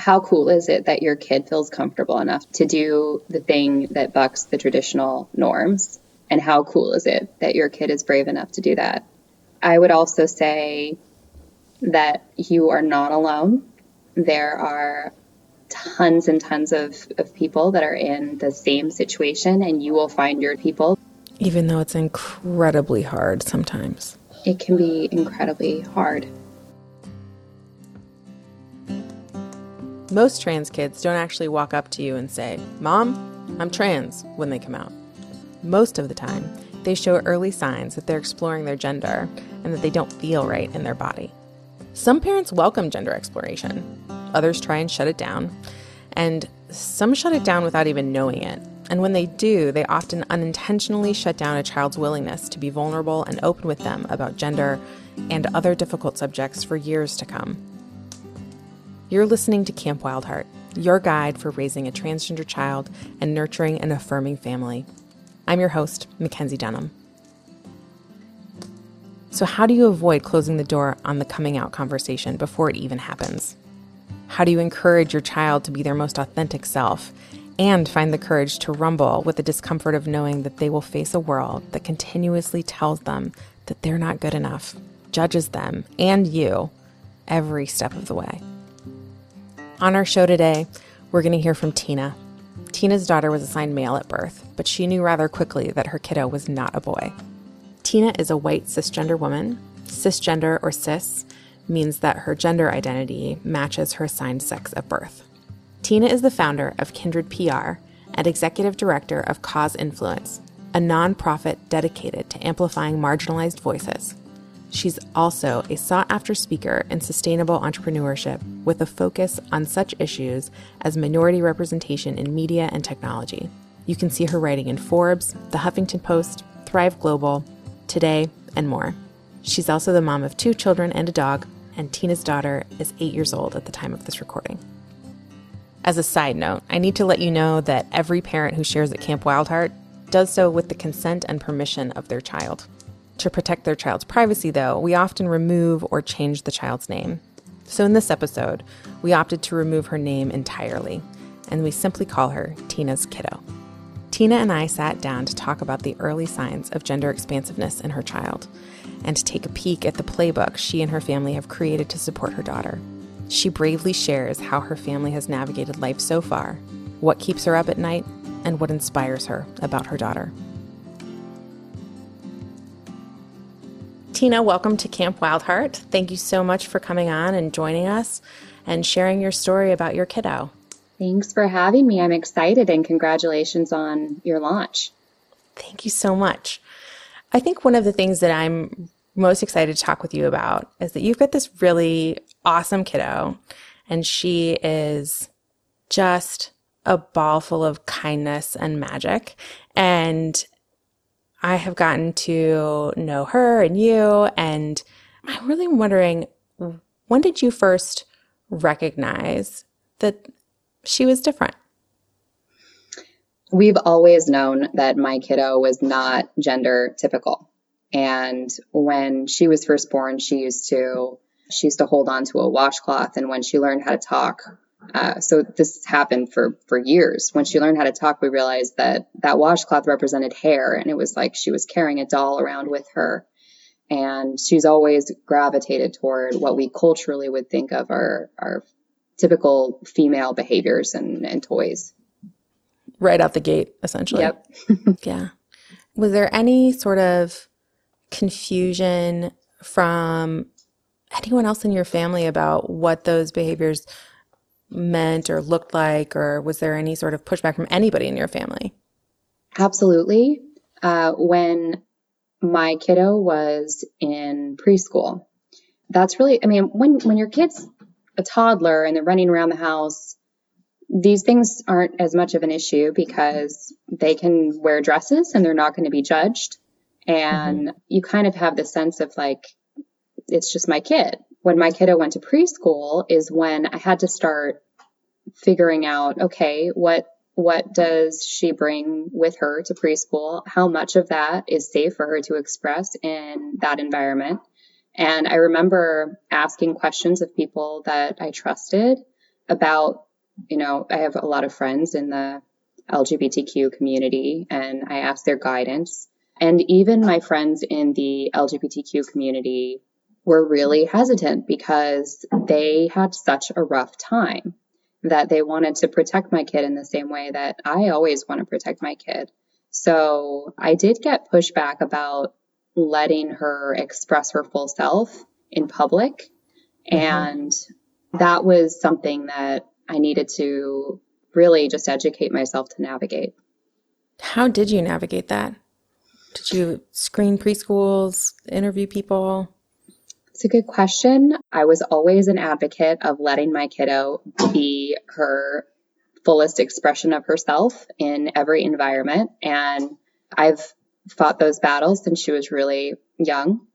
how cool is it that your kid feels comfortable enough to do the thing that bucks the traditional norms? And how cool is it that your kid is brave enough to do that? I would also say that you are not alone. There are tons and tons of, of people that are in the same situation, and you will find your people. Even though it's incredibly hard sometimes, it can be incredibly hard. Most trans kids don't actually walk up to you and say, Mom, I'm trans, when they come out. Most of the time, they show early signs that they're exploring their gender and that they don't feel right in their body. Some parents welcome gender exploration, others try and shut it down, and some shut it down without even knowing it. And when they do, they often unintentionally shut down a child's willingness to be vulnerable and open with them about gender and other difficult subjects for years to come. You're listening to Camp Wildheart, your guide for raising a transgender child and nurturing an affirming family. I'm your host, Mackenzie Dunham. So, how do you avoid closing the door on the coming out conversation before it even happens? How do you encourage your child to be their most authentic self and find the courage to rumble with the discomfort of knowing that they will face a world that continuously tells them that they're not good enough, judges them and you every step of the way? On our show today, we're going to hear from Tina. Tina's daughter was assigned male at birth, but she knew rather quickly that her kiddo was not a boy. Tina is a white cisgender woman. Cisgender or cis means that her gender identity matches her assigned sex at birth. Tina is the founder of Kindred PR and executive director of Cause Influence, a nonprofit dedicated to amplifying marginalized voices She's also a sought after speaker in sustainable entrepreneurship with a focus on such issues as minority representation in media and technology. You can see her writing in Forbes, The Huffington Post, Thrive Global, Today, and more. She's also the mom of two children and a dog, and Tina's daughter is eight years old at the time of this recording. As a side note, I need to let you know that every parent who shares at Camp Wildheart does so with the consent and permission of their child. To protect their child's privacy, though, we often remove or change the child's name. So in this episode, we opted to remove her name entirely, and we simply call her Tina's kiddo. Tina and I sat down to talk about the early signs of gender expansiveness in her child and to take a peek at the playbook she and her family have created to support her daughter. She bravely shares how her family has navigated life so far, what keeps her up at night, and what inspires her about her daughter. Tina, welcome to Camp Wildheart. Thank you so much for coming on and joining us and sharing your story about your kiddo. Thanks for having me. I'm excited and congratulations on your launch. Thank you so much. I think one of the things that I'm most excited to talk with you about is that you've got this really awesome kiddo and she is just a ball full of kindness and magic. And I have gotten to know her and you, and I'm really wondering when did you first recognize that she was different? We've always known that my kiddo was not gender typical. And when she was first born, she used to she used to hold on to a washcloth and when she learned how to talk uh, so this happened for for years. When she learned how to talk, we realized that that washcloth represented hair, and it was like she was carrying a doll around with her. And she's always gravitated toward what we culturally would think of our our typical female behaviors and, and toys. Right out the gate, essentially. Yep. yeah. Was there any sort of confusion from anyone else in your family about what those behaviors meant or looked like, or was there any sort of pushback from anybody in your family? Absolutely. Uh, when my kiddo was in preschool, that's really, I mean, when, when your kid's a toddler and they're running around the house, these things aren't as much of an issue because they can wear dresses and they're not going to be judged. And mm-hmm. you kind of have the sense of like, it's just my kid when my kiddo went to preschool is when I had to start figuring out, okay, what what does she bring with her to preschool? How much of that is safe for her to express in that environment? And I remember asking questions of people that I trusted about, you know, I have a lot of friends in the LGBTQ community and I asked their guidance. And even my friends in the LGBTQ community were really hesitant because they had such a rough time that they wanted to protect my kid in the same way that I always want to protect my kid. So I did get pushback about letting her express her full self in public. Mm-hmm. And that was something that I needed to really just educate myself to navigate. How did you navigate that? Did you screen preschools, interview people? It's a good question. I was always an advocate of letting my kiddo be her fullest expression of herself in every environment. And I've fought those battles since she was really young.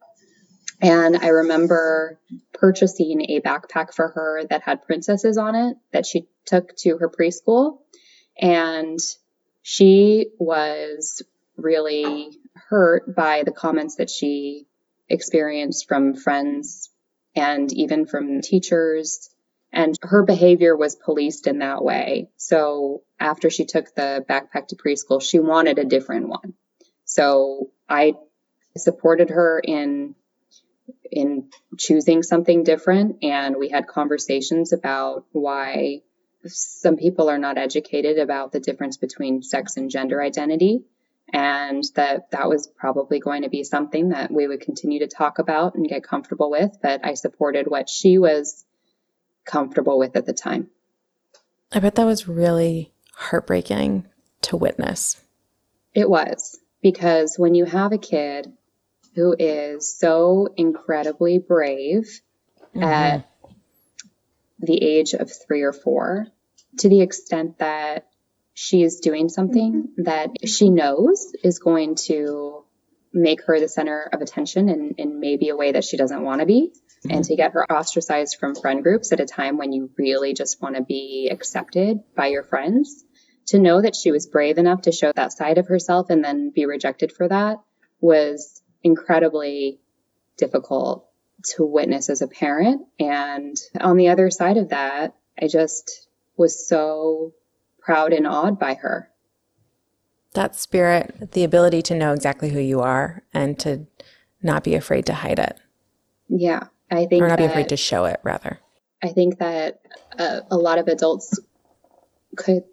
And I remember purchasing a backpack for her that had princesses on it that she took to her preschool. And she was really hurt by the comments that she experienced from friends and even from teachers. And her behavior was policed in that way. So after she took the backpack to preschool, she wanted a different one. So I supported her in in choosing something different and we had conversations about why some people are not educated about the difference between sex and gender identity and that that was probably going to be something that we would continue to talk about and get comfortable with but i supported what she was comfortable with at the time i bet that was really heartbreaking to witness it was because when you have a kid who is so incredibly brave mm-hmm. at the age of three or four, to the extent that she is doing something mm-hmm. that she knows is going to make her the center of attention in, in maybe a way that she doesn't want to be. Mm-hmm. And to get her ostracized from friend groups at a time when you really just want to be accepted by your friends, to know that she was brave enough to show that side of herself and then be rejected for that was incredibly difficult to witness as a parent. And on the other side of that, I just was so proud and awed by her. That spirit, the ability to know exactly who you are and to not be afraid to hide it. Yeah, I think. Or not that, be afraid to show it, rather. I think that uh, a lot of adults could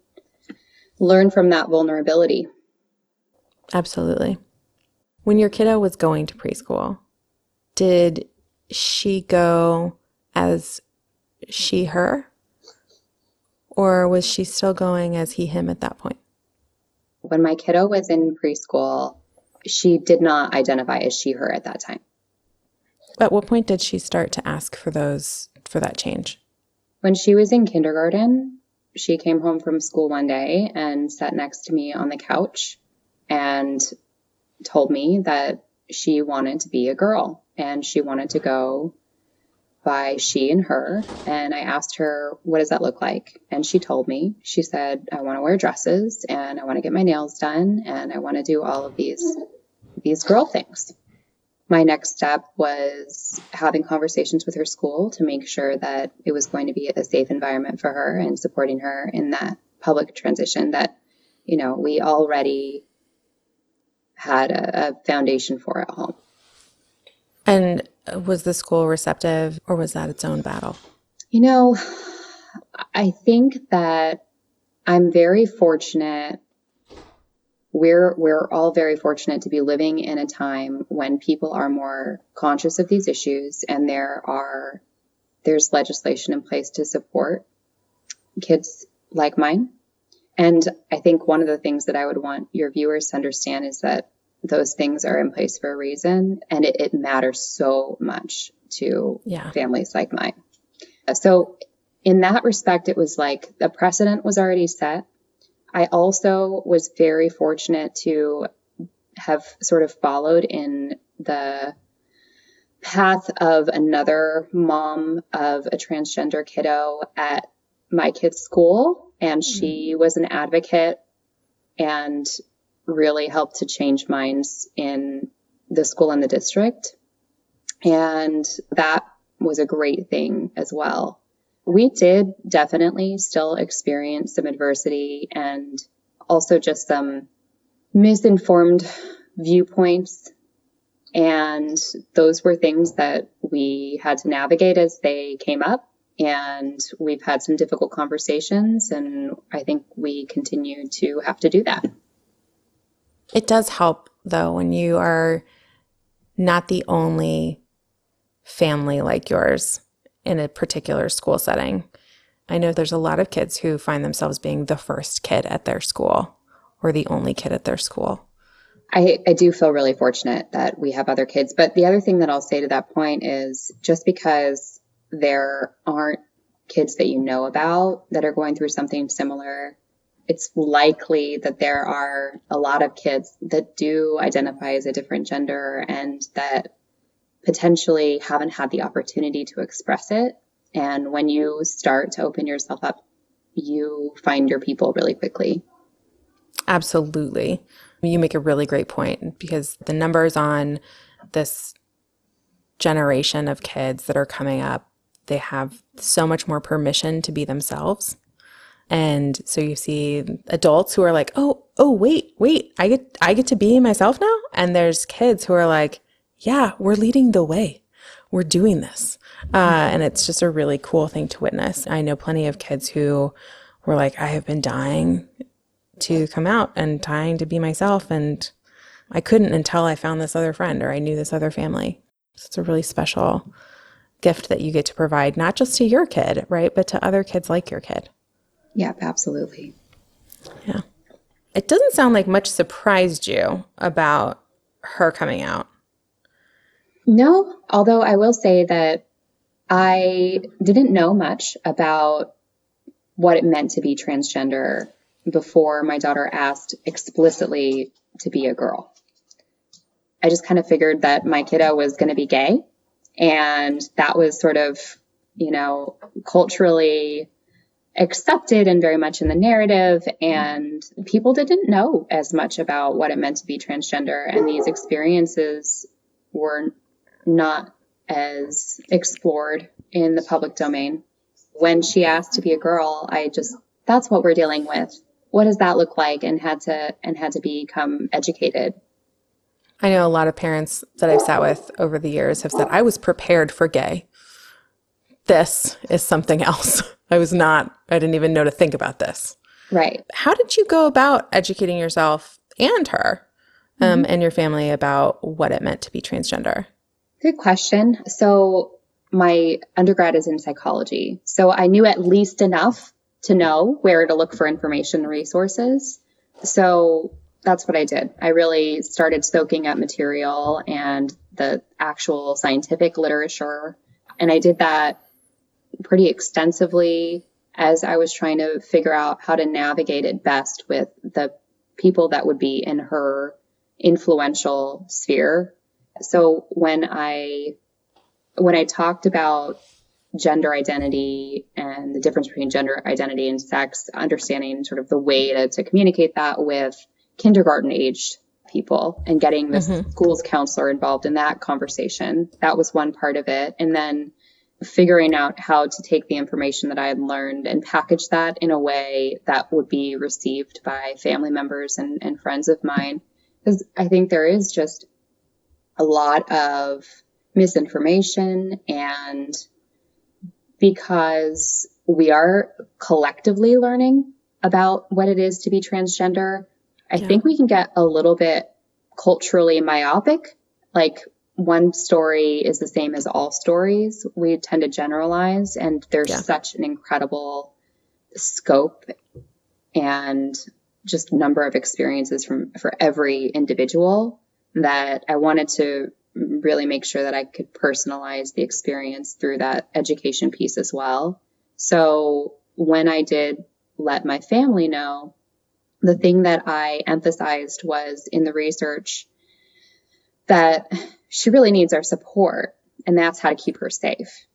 learn from that vulnerability. Absolutely. When your kiddo was going to preschool, did she go as she, her? Or was she still going as he, him at that point? When my kiddo was in preschool, she did not identify as she, her at that time. At what point did she start to ask for those, for that change? When she was in kindergarten, she came home from school one day and sat next to me on the couch and told me that she wanted to be a girl and she wanted to go by she and her. And I asked her, what does that look like? And she told me, she said, I want to wear dresses and I want to get my nails done and I want to do all of these, these girl things. My next step was having conversations with her school to make sure that it was going to be a safe environment for her and supporting her in that public transition that, you know, we already had a, a foundation for at home. And was the school receptive or was that its own battle? You know, I think that I'm very fortunate. We're we're all very fortunate to be living in a time when people are more conscious of these issues and there are there's legislation in place to support kids like mine. And I think one of the things that I would want your viewers to understand is that those things are in place for a reason and it, it matters so much to yeah. families like mine. So in that respect, it was like the precedent was already set. I also was very fortunate to have sort of followed in the path of another mom of a transgender kiddo at my kid's school. And she mm-hmm. was an advocate and really helped to change minds in the school and the district. And that was a great thing as well. we did definitely still experience some adversity and also just some misinformed viewpoints. And those were things that we had to navigate as they came up. And we've had some difficult conversations, and I think we continue to have to do that. It does help, though, when you are not the only family like yours in a particular school setting. I know there's a lot of kids who find themselves being the first kid at their school or the only kid at their school. I, I do feel really fortunate that we have other kids. But the other thing that I'll say to that point is just because there aren't kids that you know about that are going through something similar, it's likely that there are a lot of kids that do identify as a different gender and that potentially haven't had the opportunity to express it. And when you start to open yourself up, you find your people really quickly. Absolutely. You make a really great point because the numbers on this generation of kids that are coming up, they have so much more permission to be themselves. And so you see adults who are like, "Oh, oh wait, wait, I get I get to be myself now?" And there's kids who are like, yeah, we're leading the way. We're doing this. Uh, and it's just a really cool thing to witness. I know plenty of kids who were like, I have been dying to come out and dying to be myself. And I couldn't until I found this other friend or I knew this other family. So it's a really special gift that you get to provide, not just to your kid, right? But to other kids like your kid. Yep, absolutely. Yeah. It doesn't sound like much surprised you about her coming out. No, although I will say that I didn't know much about what it meant to be transgender before my daughter asked explicitly to be a girl. I just kind of figured that my kiddo was going to be gay. And that was sort of, you know, culturally accepted and very much in the narrative. And people didn't know as much about what it meant to be transgender. And these experiences were not as explored in the public domain. When she asked to be a girl, I just, that's what we're dealing with. What does that look like? And had to, and had to become educated. I know a lot of parents that I've sat with over the years have said, I was prepared for gay. This is something else. I was not, I didn't even know to think about this. Right. How did you go about educating yourself and her um, mm-hmm. and your family about what it meant to be transgender? Good question. So my undergrad is in psychology. So I knew at least enough to know where to look for information and resources. So that's what I did. I really started soaking up material and the actual scientific literature. And I did that pretty extensively as I was trying to figure out how to navigate it best with the people that would be in her influential sphere so when I when I talked about gender identity and the difference between gender identity and sex, understanding sort of the way to, to communicate that with kindergarten aged people and getting the mm-hmm. school's counselor involved in that conversation. That was one part of it. And then figuring out how to take the information that I had learned and package that in a way that would be received by family members and, and friends of mine. Because I think there is just a lot of misinformation and because we are collectively learning about what it is to be transgender, I yeah. think we can get a little bit culturally myopic. Like one story is the same as all stories. We tend to generalize and there's yeah. such an incredible scope and just number of experiences from for every individual that I wanted to really make sure that I could personalize the experience through that education piece as well. So when I did let my family know, the thing that I emphasized was in the research that she really needs our support, and that's how to keep her safe.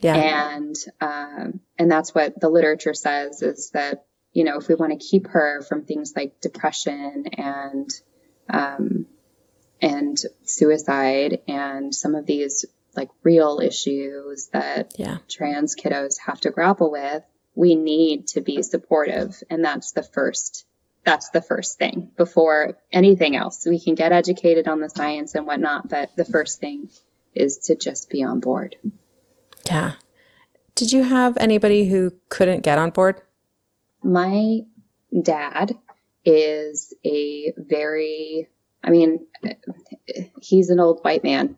Yeah. And um, and that's what the literature says is that you know if we want to keep her from things like depression and um, and suicide and some of these like real issues that yeah. trans kiddos have to grapple with, we need to be supportive. And that's the first, that's the first thing before anything else. We can get educated on the science and whatnot, but the first thing is to just be on board. Yeah. Did you have anybody who couldn't get on board? My dad is a very, I mean, he's an old white man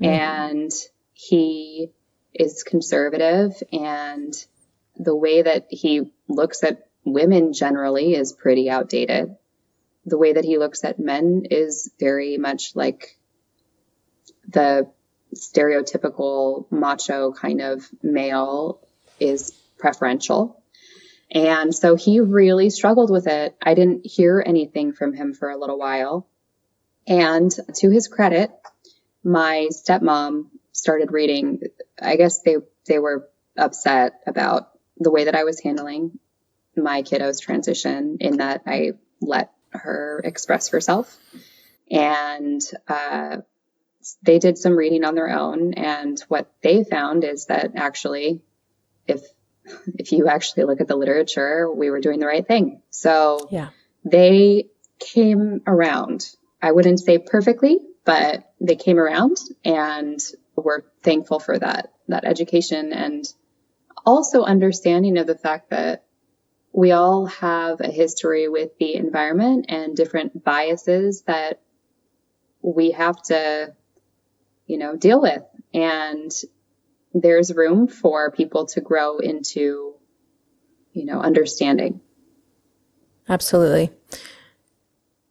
mm-hmm. and he is conservative and the way that he looks at women generally is pretty outdated. The way that he looks at men is very much like the stereotypical macho kind of male is preferential. And so he really struggled with it. I didn't hear anything from him for a little while. And to his credit, my stepmom started reading. I guess they, they were upset about the way that I was handling my kiddo's transition in that I let her express herself. And uh, they did some reading on their own. And what they found is that actually, if if you actually look at the literature, we were doing the right thing. So yeah. they came around. I wouldn't say perfectly, but they came around and we're thankful for that, that education and also understanding of the fact that we all have a history with the environment and different biases that we have to, you know, deal with. And there's room for people to grow into, you know, understanding. Absolutely.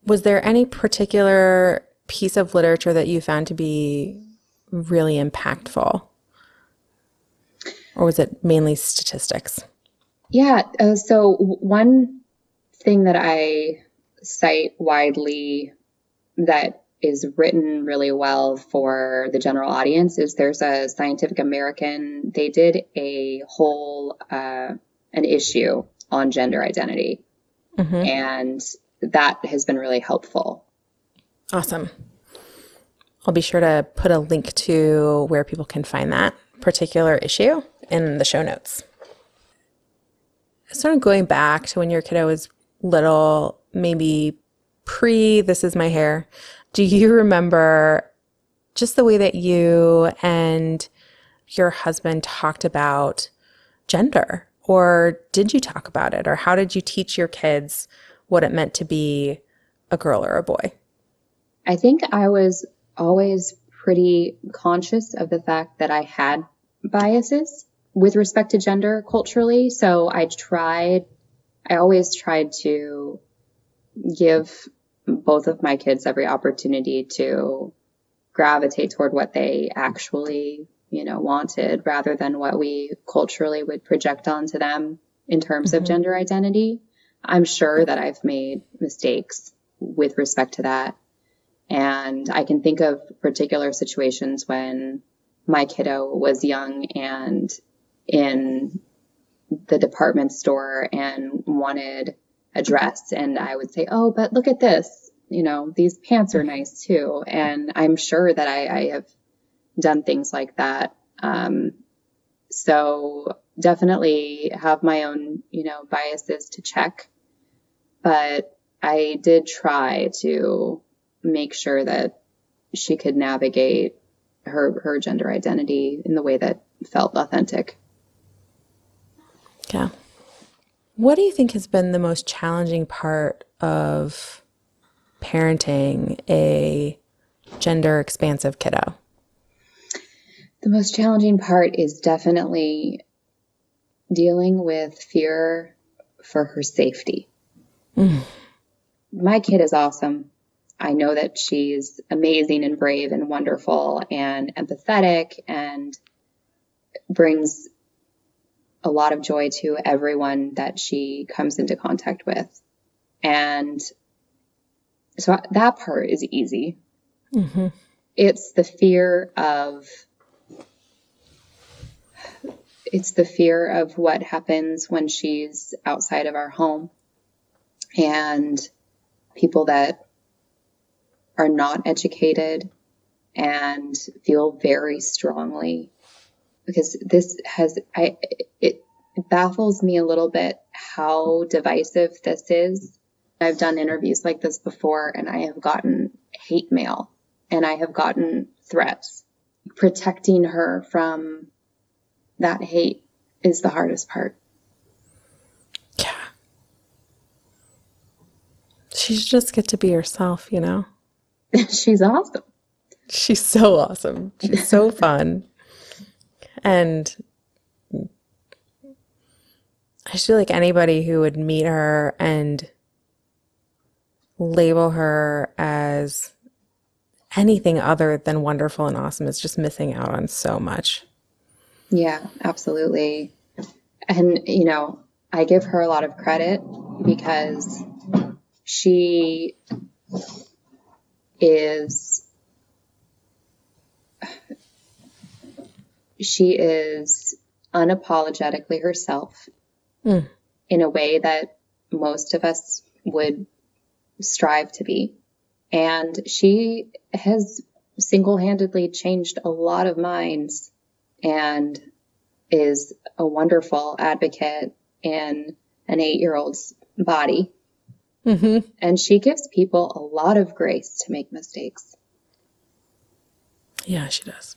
Was there any particular piece of literature that you found to be really impactful? Or was it mainly statistics? Yeah. Uh, so, one thing that I cite widely that is written really well for the general audience is there's a Scientific American. They did a whole uh, an issue on gender identity, mm-hmm. and that has been really helpful. Awesome. I'll be sure to put a link to where people can find that particular issue in the show notes. Sort of going back to when your kiddo was little, maybe pre this is my hair do you remember just the way that you and your husband talked about gender? Or did you talk about it? Or how did you teach your kids what it meant to be a girl or a boy? I think I was always pretty conscious of the fact that I had biases with respect to gender culturally. So I tried, I always tried to give both of my kids every opportunity to gravitate toward what they actually, you know, wanted rather than what we culturally would project onto them in terms mm-hmm. of gender identity. I'm sure that I've made mistakes with respect to that. And I can think of particular situations when my kiddo was young and in the department store and wanted a dress and I would say, Oh, but look at this. You know, these pants are nice too. And I'm sure that I, I have done things like that. Um, so definitely have my own, you know, biases to check. But I did try to make sure that she could navigate her her gender identity in the way that felt authentic. Yeah. What do you think has been the most challenging part of parenting a gender expansive kiddo? The most challenging part is definitely dealing with fear for her safety. Mm. My kid is awesome. I know that she's amazing and brave and wonderful and empathetic and brings a lot of joy to everyone that she comes into contact with. And so that part is easy. Mm-hmm. It's the fear of it's the fear of what happens when she's outside of our home and people that are not educated and feel very strongly because this has I it, baffles me a little bit how divisive this is. I've done interviews like this before and I have gotten hate mail and I have gotten threats. Protecting her from that hate is the hardest part. Yeah. She should just get to be herself, you know? She's awesome. She's so awesome. She's so fun. And I feel like anybody who would meet her and label her as anything other than wonderful and awesome is just missing out on so much. Yeah, absolutely. And, you know, I give her a lot of credit because she is she is unapologetically herself mm. in a way that most of us would strive to be. And she has single handedly changed a lot of minds and is a wonderful advocate in an eight year old's body. Mm-hmm. And she gives people a lot of grace to make mistakes. Yeah, she does.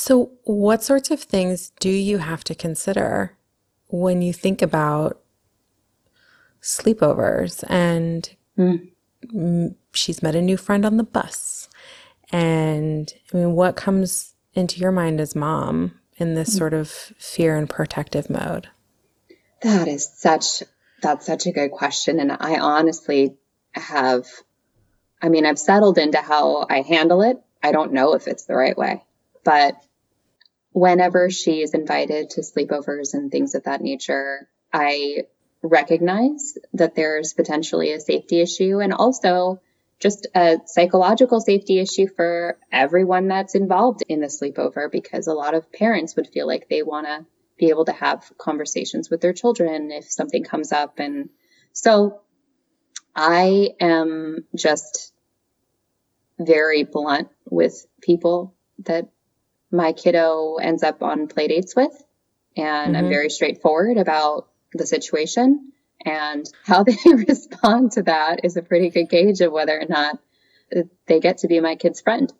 So, what sorts of things do you have to consider when you think about sleepovers and mm. she's met a new friend on the bus? And I mean, what comes into your mind as mom in this mm. sort of fear and protective mode? That is such that's such a good question and I honestly have I mean, I've settled into how I handle it. I don't know if it's the right way, but whenever she is invited to sleepovers and things of that nature, I recognize that there's potentially a safety issue and also just a psychological safety issue for everyone that's involved in the sleepover because a lot of parents would feel like they want to be able to have conversations with their children if something comes up. And so I am just very blunt with people that my kiddo ends up on play dates with. And mm-hmm. I'm very straightforward about the situation and how they respond to that is a pretty good gauge of whether or not they get to be my kid's friend.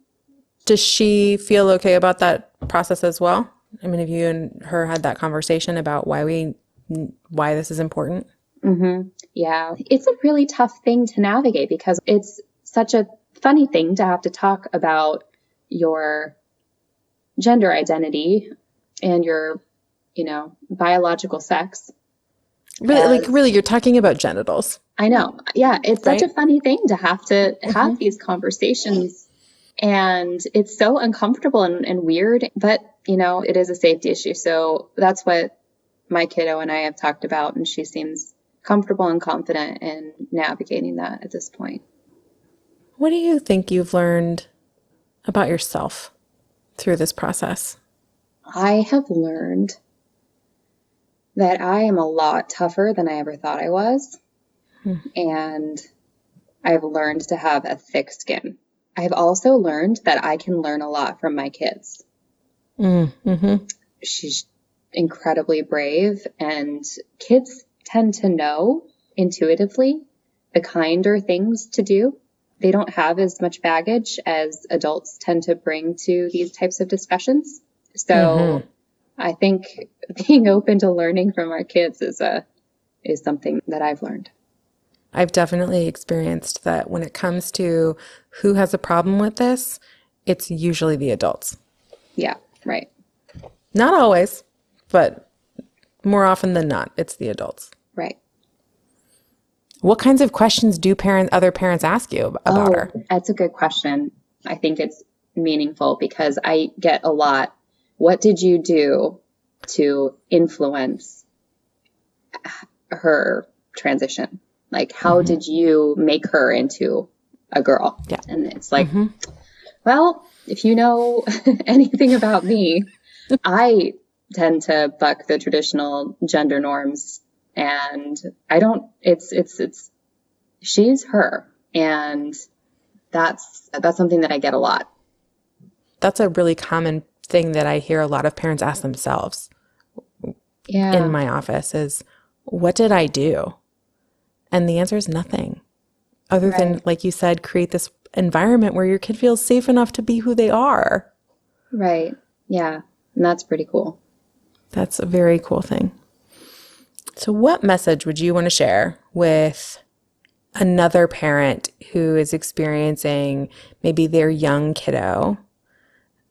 Does she feel okay about that process as well? I mean, have you and her had that conversation about why we, why this is important? Mm-hmm. Yeah, it's a really tough thing to navigate because it's such a funny thing to have to talk about your gender identity and your, you know, biological sex. Really, as, like really, you're talking about genitals. I know. Yeah, it's right? such a funny thing to have to have mm-hmm. these conversations, and it's so uncomfortable and, and weird. But you know, it is a safety issue. So that's what my kiddo and I have talked about, and she seems comfortable and confident in navigating that at this point. What do you think you've learned about yourself through this process? I have learned that I am a lot tougher than I ever thought I was. Hmm. And I've learned to have a thick skin. I've also learned that I can learn a lot from my kids. Mm-hmm. She's incredibly brave, and kids tend to know intuitively the kinder things to do they don't have as much baggage as adults tend to bring to these types of discussions. So mm-hmm. I think being open to learning from our kids is a is something that I've learned. I've definitely experienced that when it comes to who has a problem with this, it's usually the adults. Yeah, right. Not always, but more often than not, it's the adults. What kinds of questions do parents, other parents ask you about oh, her? That's a good question. I think it's meaningful because I get a lot. What did you do to influence her transition? Like, how mm-hmm. did you make her into a girl? Yeah. And it's like, mm-hmm. well, if you know anything about me, I tend to buck the traditional gender norms and I don't, it's, it's, it's, she's her. And that's, that's something that I get a lot. that's a really common thing that I hear a lot of parents ask themselves Yeah. in my office is what did I do? And the answer is nothing. Other than like you said create this environment where your kid feels safe enough to be who they are. right. Yeah. And that's pretty cool. That's a very cool thing. So, what message would you want to share with another parent who is experiencing maybe their young kiddo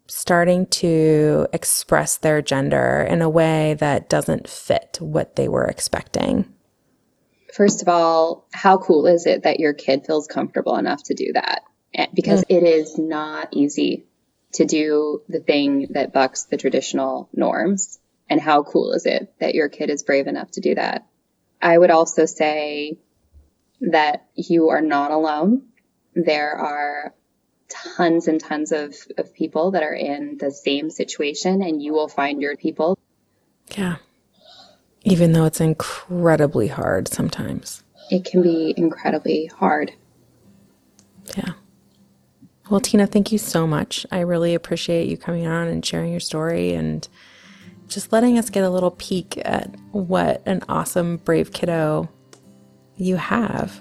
starting to express their gender in a way that doesn't fit what they were expecting? First of all, how cool is it that your kid feels comfortable enough to do that? Eh, Because it is not easy to do the thing that bucks the traditional norms. And how cool is it that your kid is brave enough to do that? I would also say that you are not alone. There are tons and tons of, of people that are in the same situation, and you will find your people. Yeah. Even though it's incredibly hard sometimes. It can be incredibly hard. Yeah. Well, Tina, thank you so much. I really appreciate you coming on and sharing your story and just letting us get a little peek at what an awesome, brave kiddo you have.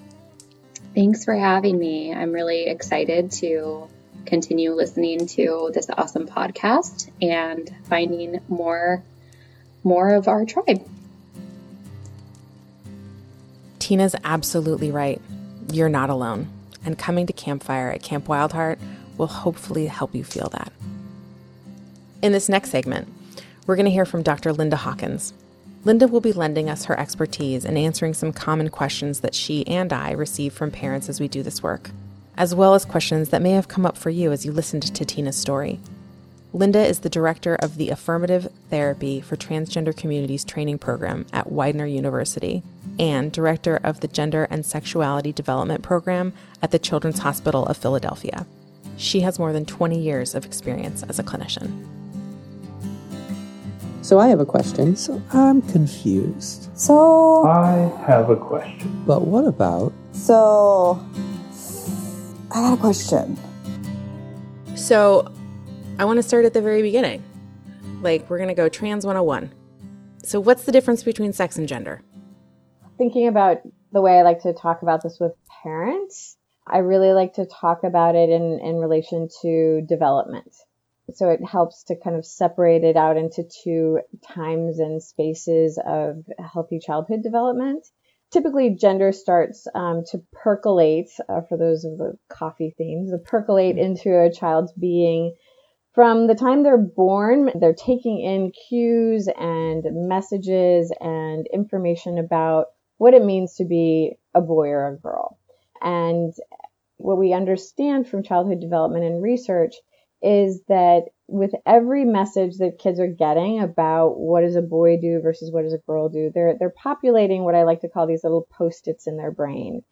Thanks for having me. I'm really excited to continue listening to this awesome podcast and finding more more of our tribe. Tina's absolutely right. You're not alone. And coming to Campfire at Camp Wildheart will hopefully help you feel that. In this next segment, we're going to hear from Dr. Linda Hawkins. Linda will be lending us her expertise and answering some common questions that she and I receive from parents as we do this work, as well as questions that may have come up for you as you listened to Tina's story. Linda is the director of the Affirmative Therapy for Transgender Communities training program at Widener University and director of the Gender and Sexuality Development program at the Children's Hospital of Philadelphia. She has more than 20 years of experience as a clinician. So I have a question. So I'm confused. So, I have a question. But what about so I got a question. So, I want to start at the very beginning. Like, we're going to go trans 101. So, what's the difference between sex and gender? thinking about the way I like to talk about this with parents, I really like to talk about it in, in relation to development. So it helps to kind of separate it out into two times and spaces of healthy childhood development. Typically, gender starts um, to percolate, uh, for those of the coffee themes, to percolate into a child's being from the time they're born, they're taking in cues and messages and information about what it means to be a boy or a girl. And what we understand from childhood development and research is that with every message that kids are getting about what does a boy do versus what does a girl do, they're they're populating what I like to call these little post-its in their brain.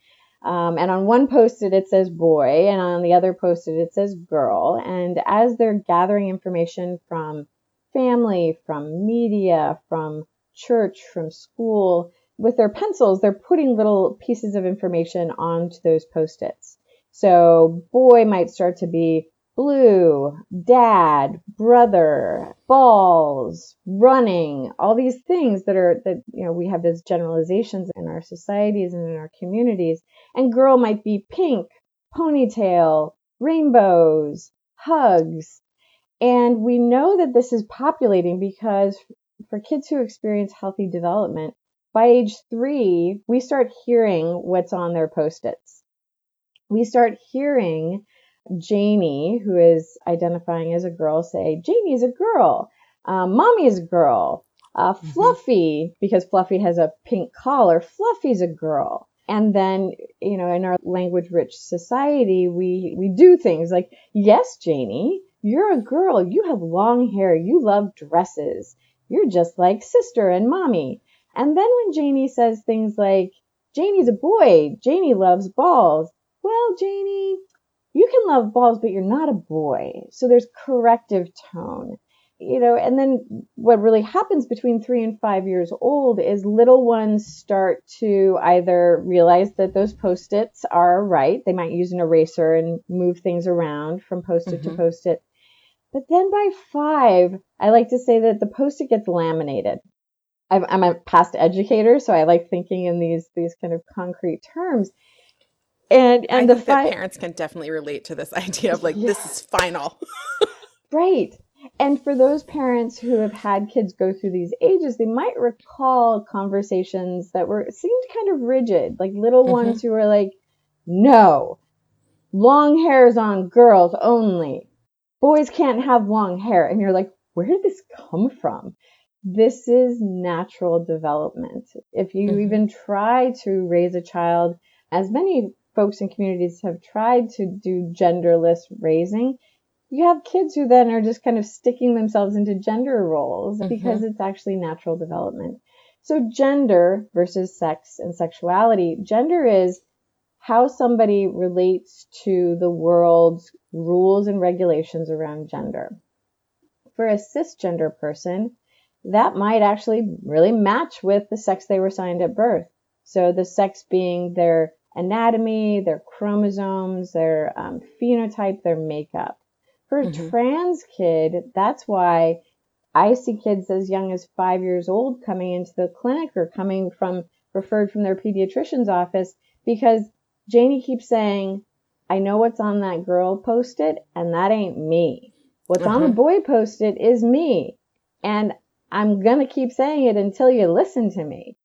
Um, and on one post-it it says boy, and on the other post-it it says girl. And as they're gathering information from family, from media, from church, from school, with their pencils, they're putting little pieces of information onto those post-its. So boy might start to be blue, dad, brother, balls, running, all these things that are that you know we have as generalizations in our societies and in our communities. And girl might be pink, ponytail, rainbows, hugs. And we know that this is populating because for kids who experience healthy development, by age three, we start hearing what's on their post-its. We start hearing Janie, who is identifying as a girl, say, Janie is a girl. Um, Mommy is a girl. Uh, Fluffy, because Fluffy has a pink collar, Fluffy's a girl. And then, you know, in our language rich society, we, we do things like, yes, Janie, you're a girl. You have long hair. You love dresses. You're just like sister and mommy. And then when Janie says things like, Janie's a boy, Janie loves balls. Well, Janie, you can love balls, but you're not a boy. So there's corrective tone. You know, and then what really happens between three and five years old is little ones start to either realize that those post-its are right. They might use an eraser and move things around from post-it to mm-hmm. post-it. But then by five, I like to say that the post-it gets laminated. I'm, I'm a past educator, so I like thinking in these these kind of concrete terms. And and I the that parents can definitely relate to this idea of like this is final. Right. And for those parents who have had kids go through these ages, they might recall conversations that were seemed kind of rigid, like little Mhm. ones who were like, "No, long hairs on girls only. Boys can't have long hair." And you're like, "Where did this come from?" This is natural development. If you Mhm. even try to raise a child, as many folks and communities have tried to do genderless raising, you have kids who then are just kind of sticking themselves into gender roles Mhm. because it's actually natural development. So gender versus sex and sexuality. Gender is how somebody relates to the world's rules and regulations around gender. For a cisgender person, that might actually really match with the sex they were assigned at birth. So the sex being their anatomy, their chromosomes, their um, phenotype, their makeup. For a Mhm. trans kid, that's why I see kids as young as five years old coming into the clinic or coming from referred from their pediatrician's office because Janie keeps saying, I know what's on that girl post it, and that ain't me. What's on the Uh-huh. boy post it is me. And I'm going to keep saying it until you listen to me.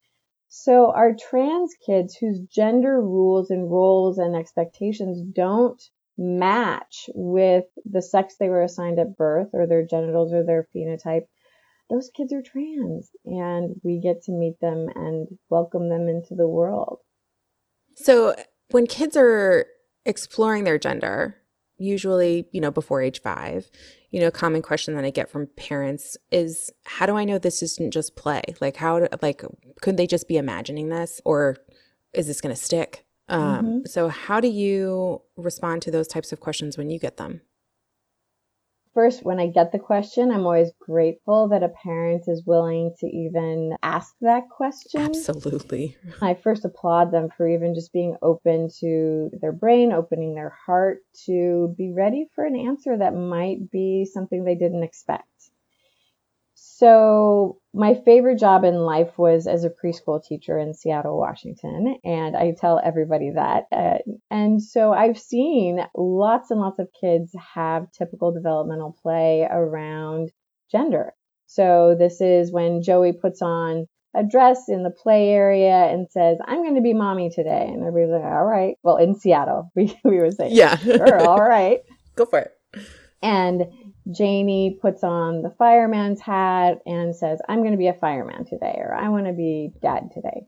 So our trans kids whose gender rules and roles and expectations don't match with the sex they were assigned at birth or their genitals or their phenotype, those kids are trans and we get to meet them and welcome them into the world. So when kids are exploring their gender, usually, you know, before age five, you know, a common question that I get from parents is, how do I know this isn't just play? Like, how, do, like, could they just be imagining this or is this going to stick? Um, So how do you respond to those types of questions when you get them? First, when I get the question, I'm always grateful that a parent is willing to even ask that question. Absolutely. I first applaud them for even just being open to their brain, opening their heart to be ready for an answer that might be something they didn't expect. So, my favorite job in life was as a preschool teacher in Seattle, Washington, and I tell everybody that. Uh, and so, I've seen lots and lots of kids have typical developmental play around gender. So, this is when Joey puts on a dress in the play area and says, I'm going to be mommy today. And everybody's like, all right. Well, in Seattle, we, we would say, Yeah. sure, all right. Go for it. And Janie puts on the fireman's hat and says, I'm going to be a fireman today, or I want to be dad today.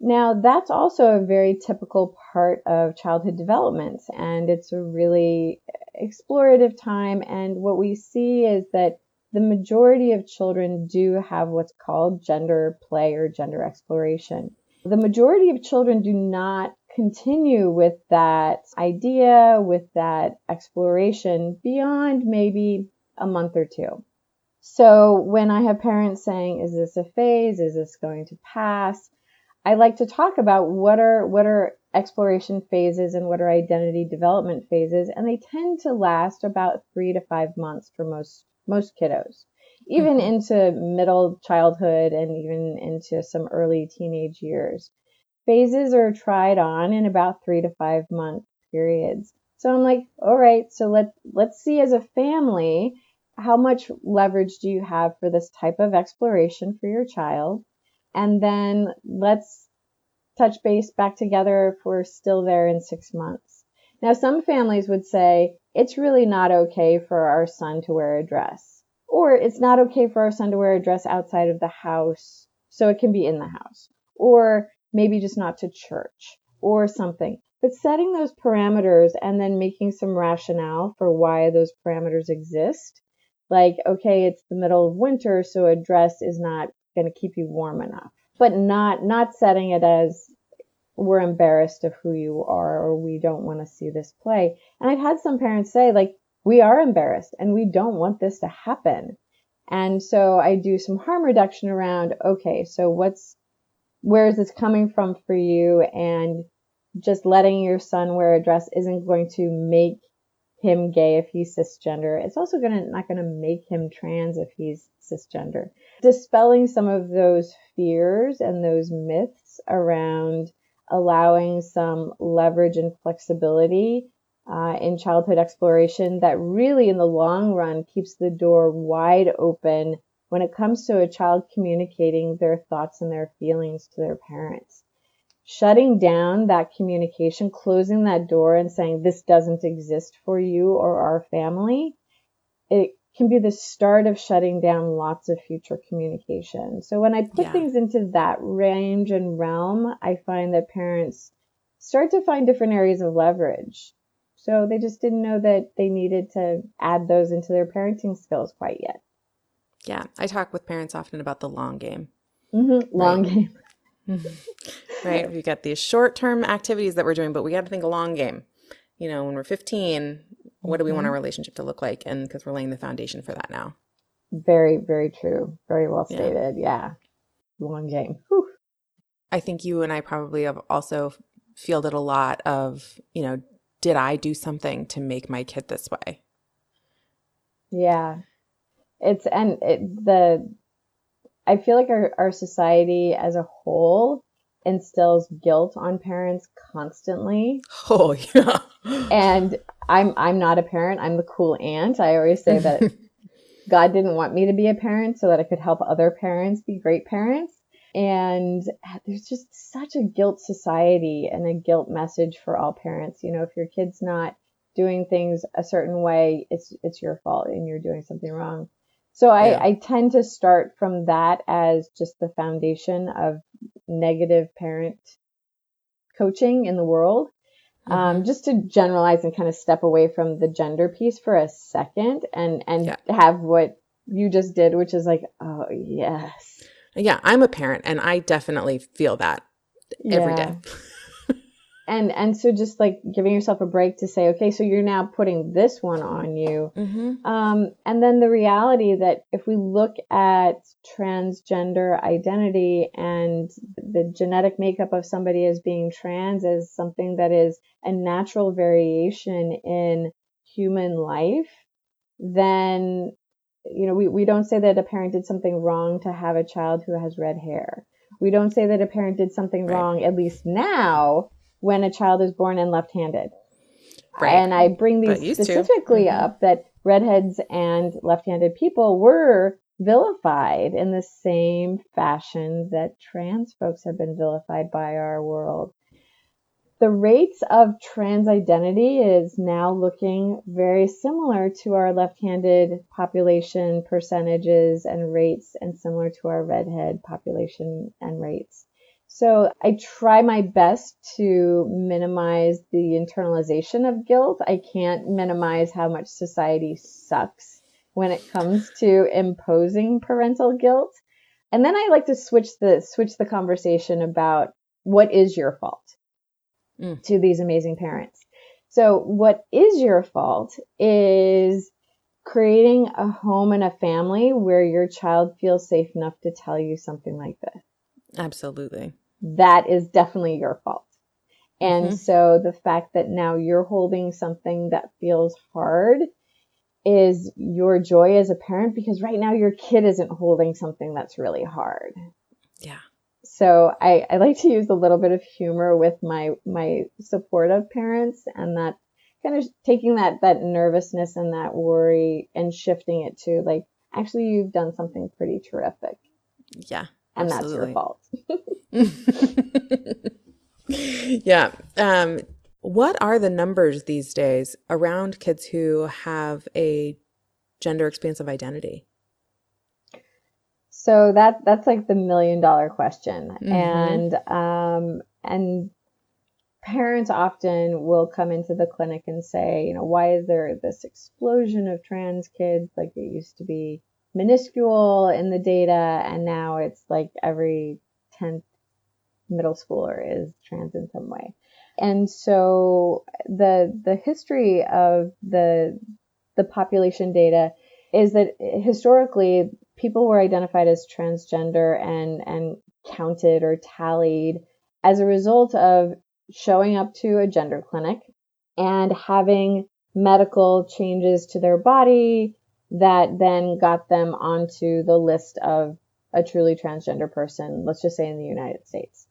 Now, that's also a very typical part of childhood development, and it's a really explorative time. And what we see is that the majority of children do have what's called gender play or gender exploration. The majority of children do not continue with that idea, with that exploration beyond maybe a month or two. So when I have parents saying, is this a phase? Is this going to pass? I like to talk about what are, what are exploration phases and what are identity development phases. And they tend to last about three to five months for most, most kiddos, even Mhm. into middle childhood and even into some early teenage years. Phases are tried on in about three to five month periods. So I'm like, all right, so let let's see as a family how much leverage do you have for this type of exploration for your child, and then let's touch base back together if we're still there in six months. Now, some families would say it's really not okay for our son to wear a dress, or it's not okay for our son to wear a dress outside of the house, so it can be in the house, or maybe just not to church or something. But setting those parameters and then making some rationale for why those parameters exist. Like, okay, it's the middle of winter, so a dress is not going to keep you warm enough. But not, not setting it as we're embarrassed of who you are or we don't want to see this play. And I've had some parents say, like, we are embarrassed and we don't want this to happen. And so I do some harm reduction around, okay, so what's, where is this coming from for you? And just letting your son wear a dress isn't going to make him gay if he's cisgender. It's also gonna not gonna make him trans if he's cisgender. Dispelling some of those fears and those myths around allowing some leverage and flexibility uh, in childhood exploration that really in the long run keeps the door wide open when it comes to a child communicating their thoughts and their feelings to their parents shutting down that communication, closing that door and saying this doesn't exist for you or our family, it can be the start of shutting down lots of future communication. So when I put yeah. things into that range and realm, I find that parents start to find different areas of leverage. So they just didn't know that they needed to add those into their parenting skills quite yet. Yeah, I talk with parents often about the long game. Mm-hmm. Long right. game. right? We've got these short term activities that we're doing, but we got to think a long game. You know, when we're 15, what do we want our mm-hmm. relationship to look like? And because we're laying the foundation for that now. Very, very true. Very well stated. Yeah. yeah. Long game. Whew. I think you and I probably have also fielded a lot of, you know, did I do something to make my kid this way? Yeah. It's, and it, the, I feel like our, our society as a whole instills guilt on parents constantly. Oh yeah. and I'm I'm not a parent. I'm the cool aunt. I always say that God didn't want me to be a parent so that I could help other parents be great parents. And there's just such a guilt society and a guilt message for all parents. You know, if your kid's not doing things a certain way, it's it's your fault and you're doing something wrong. So I, yeah. I tend to start from that as just the foundation of negative parent coaching in the world. Um, mm-hmm. Just to generalize and kind of step away from the gender piece for a second and, and yeah. have what you just did, which is like, oh, yes. Yeah, I'm a parent and I definitely feel that every yeah. day and and so just like giving yourself a break to say okay so you're now putting this one on you mm-hmm. um, and then the reality that if we look at transgender identity and the genetic makeup of somebody as being trans as something that is a natural variation in human life then you know we, we don't say that a parent did something wrong to have a child who has red hair we don't say that a parent did something right. wrong at least now when a child is born and left-handed. Right. And I bring these specifically mm-hmm. up that redheads and left-handed people were vilified in the same fashion that trans folks have been vilified by our world. The rates of trans identity is now looking very similar to our left-handed population percentages and rates and similar to our redhead population and rates. So I try my best to minimize the internalization of guilt. I can't minimize how much society sucks when it comes to imposing parental guilt. And then I like to switch the switch the conversation about what is your fault mm. to these amazing parents. So what is your fault is creating a home and a family where your child feels safe enough to tell you something like this. Absolutely. That is definitely your fault. And mm-hmm. so the fact that now you're holding something that feels hard is your joy as a parent because right now your kid isn't holding something that's really hard. Yeah. So I, I like to use a little bit of humor with my my supportive parents and that kind of taking that that nervousness and that worry and shifting it to like actually you've done something pretty terrific. Yeah and Absolutely. that's your fault. yeah. Um, what are the numbers these days around kids who have a gender expansive identity? So that that's like the million dollar question, mm-hmm. and um, and parents often will come into the clinic and say, you know, why is there this explosion of trans kids? Like it used to be minuscule in the data, and now it's like every 10th middle schooler is trans in some way. And so the the history of the the population data is that historically people were identified as transgender and and counted or tallied as a result of showing up to a gender clinic and having medical changes to their body that then got them onto the list of a truly transgender person, let's just say in the United States.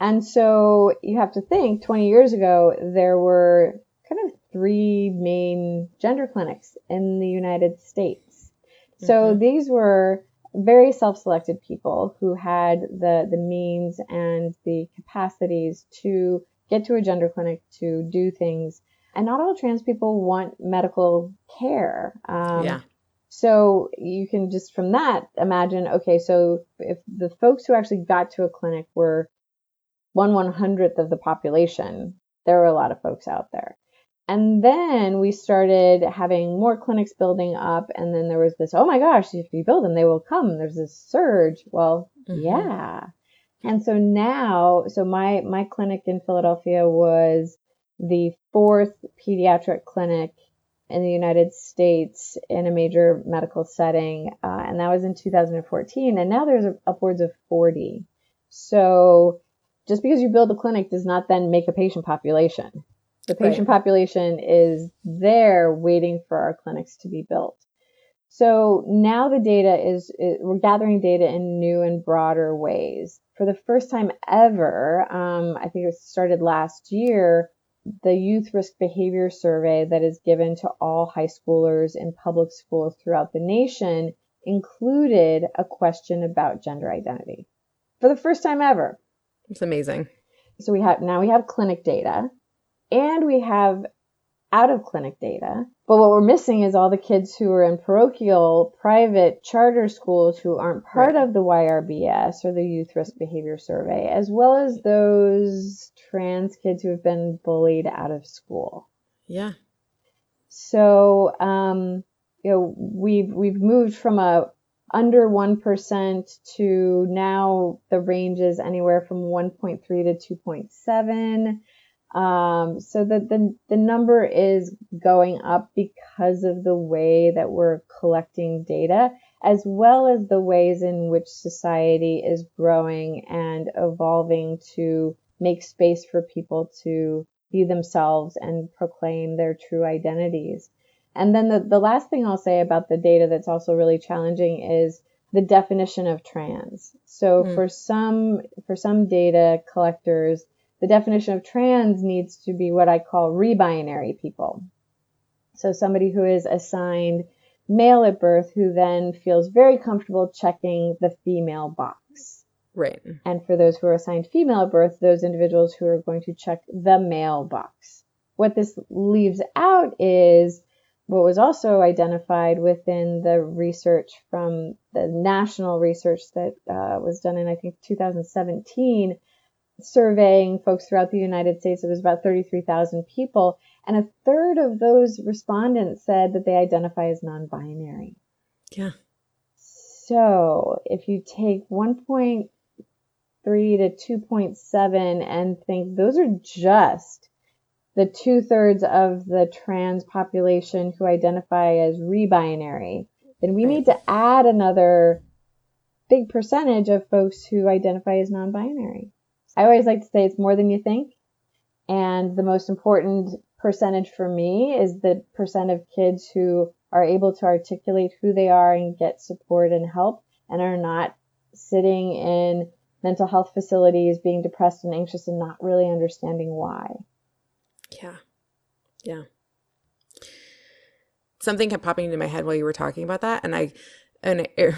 And so you have to think 20 years ago, there were kind of three main gender clinics in the United States. So mm-hmm. these were very self-selected people who had the, the means and the capacities to get to a gender clinic to do things. And not all trans people want medical care. Um, yeah. So you can just from that imagine, okay, so if the folks who actually got to a clinic were one one hundredth of the population, there were a lot of folks out there. And then we started having more clinics building up. And then there was this, oh my gosh, if you build them, they will come. There's this surge. Well, mm-hmm. yeah. And so now, so my, my clinic in Philadelphia was the fourth pediatric clinic in the United States in a major medical setting. Uh, and that was in 2014. And now there's upwards of 40. So just because you build a clinic does not then make a patient population. The patient right. population is there waiting for our clinics to be built. So now the data is, is we're gathering data in new and broader ways. For the first time ever, um, I think it started last year, the Youth Risk Behavior Survey that is given to all high schoolers in public schools throughout the nation included a question about gender identity for the first time ever. It's amazing. So we have now we have clinic data and we have out of clinic data. But what we're missing is all the kids who are in parochial, private, charter schools who aren't part right. of the YRBS or the Youth Risk Behavior Survey, as well as those trans kids who have been bullied out of school. Yeah. So, um, you know, we've we've moved from a under 1% to now the range is anywhere from 1.3 to 2.7. Um, so the, the, the number is going up because of the way that we're collecting data, as well as the ways in which society is growing and evolving to make space for people to be themselves and proclaim their true identities. And then the, the last thing I'll say about the data that's also really challenging is the definition of trans. So mm. for some, for some data collectors, the definition of trans needs to be what I call rebinary people. So somebody who is assigned male at birth who then feels very comfortable checking the female box. Right. And for those who are assigned female at birth, those individuals who are going to check the male box. What this leaves out is what was also identified within the research from the national research that uh, was done in, I think, 2017 surveying folks throughout the United States. It was about 33,000 people. And a third of those respondents said that they identify as non binary. Yeah. So if you take 1.3 to 2.7 and think those are just the two thirds of the trans population who identify as rebinary, then we right. need to add another big percentage of folks who identify as non binary. I always like to say it's more than you think. And the most important percentage for me is the percent of kids who are able to articulate who they are and get support and help and are not sitting in mental health facilities being depressed and anxious and not really understanding why. Yeah. Yeah. Something kept popping into my head while you were talking about that and I and it,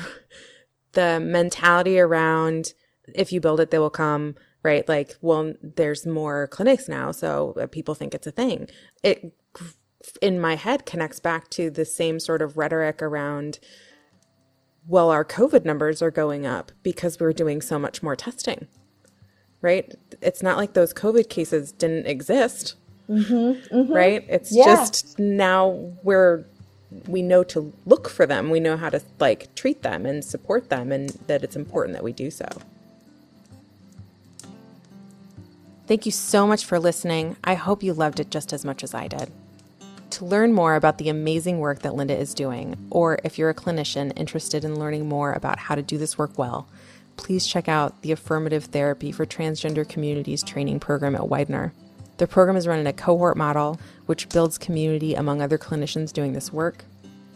the mentality around if you build it they will come right? Like, well, there's more clinics now, so uh, people think it's a thing. It, in my head, connects back to the same sort of rhetoric around, well, our COVID numbers are going up because we're doing so much more testing, right? It's not like those COVID cases didn't exist, mm-hmm, mm-hmm. right? It's yeah. just now we're we know to look for them. We know how to like treat them and support them, and that it's important that we do so. Thank you so much for listening. I hope you loved it just as much as I did. To learn more about the amazing work that Linda is doing, or if you're a clinician interested in learning more about how to do this work well, please check out the Affirmative Therapy for Transgender Communities training program at Widener. The program is run in a cohort model, which builds community among other clinicians doing this work.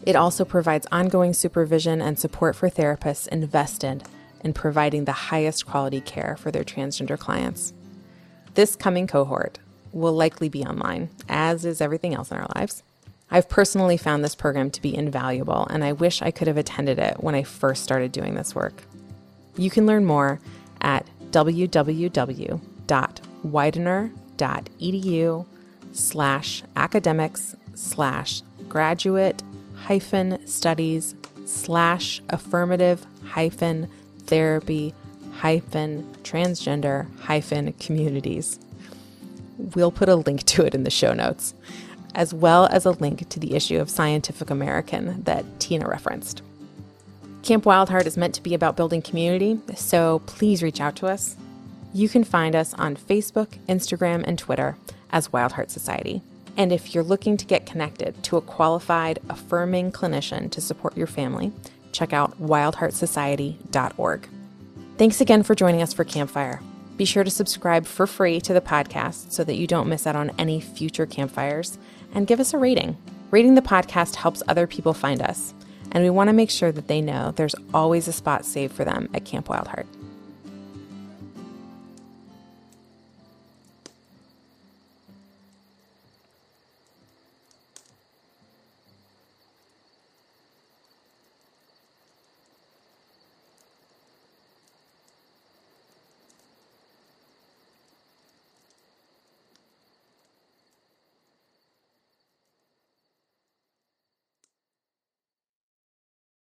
It also provides ongoing supervision and support for therapists invested in providing the highest quality care for their transgender clients. This coming cohort will likely be online, as is everything else in our lives. I've personally found this program to be invaluable, and I wish I could have attended it when I first started doing this work. You can learn more at www.widener.edu slash academics slash graduate hyphen studies slash affirmative hyphen therapy hyphen transgender hyphen communities. We'll put a link to it in the show notes, as well as a link to the issue of Scientific American that Tina referenced. Camp Wildheart is meant to be about building community, so please reach out to us. You can find us on Facebook, Instagram, and Twitter as Wildheart Society. And if you're looking to get connected to a qualified, affirming clinician to support your family, check out wildheartsociety.org. Thanks again for joining us for Campfire. Be sure to subscribe for free to the podcast so that you don't miss out on any future campfires and give us a rating. Rating the podcast helps other people find us, and we want to make sure that they know there's always a spot saved for them at Camp Wildheart.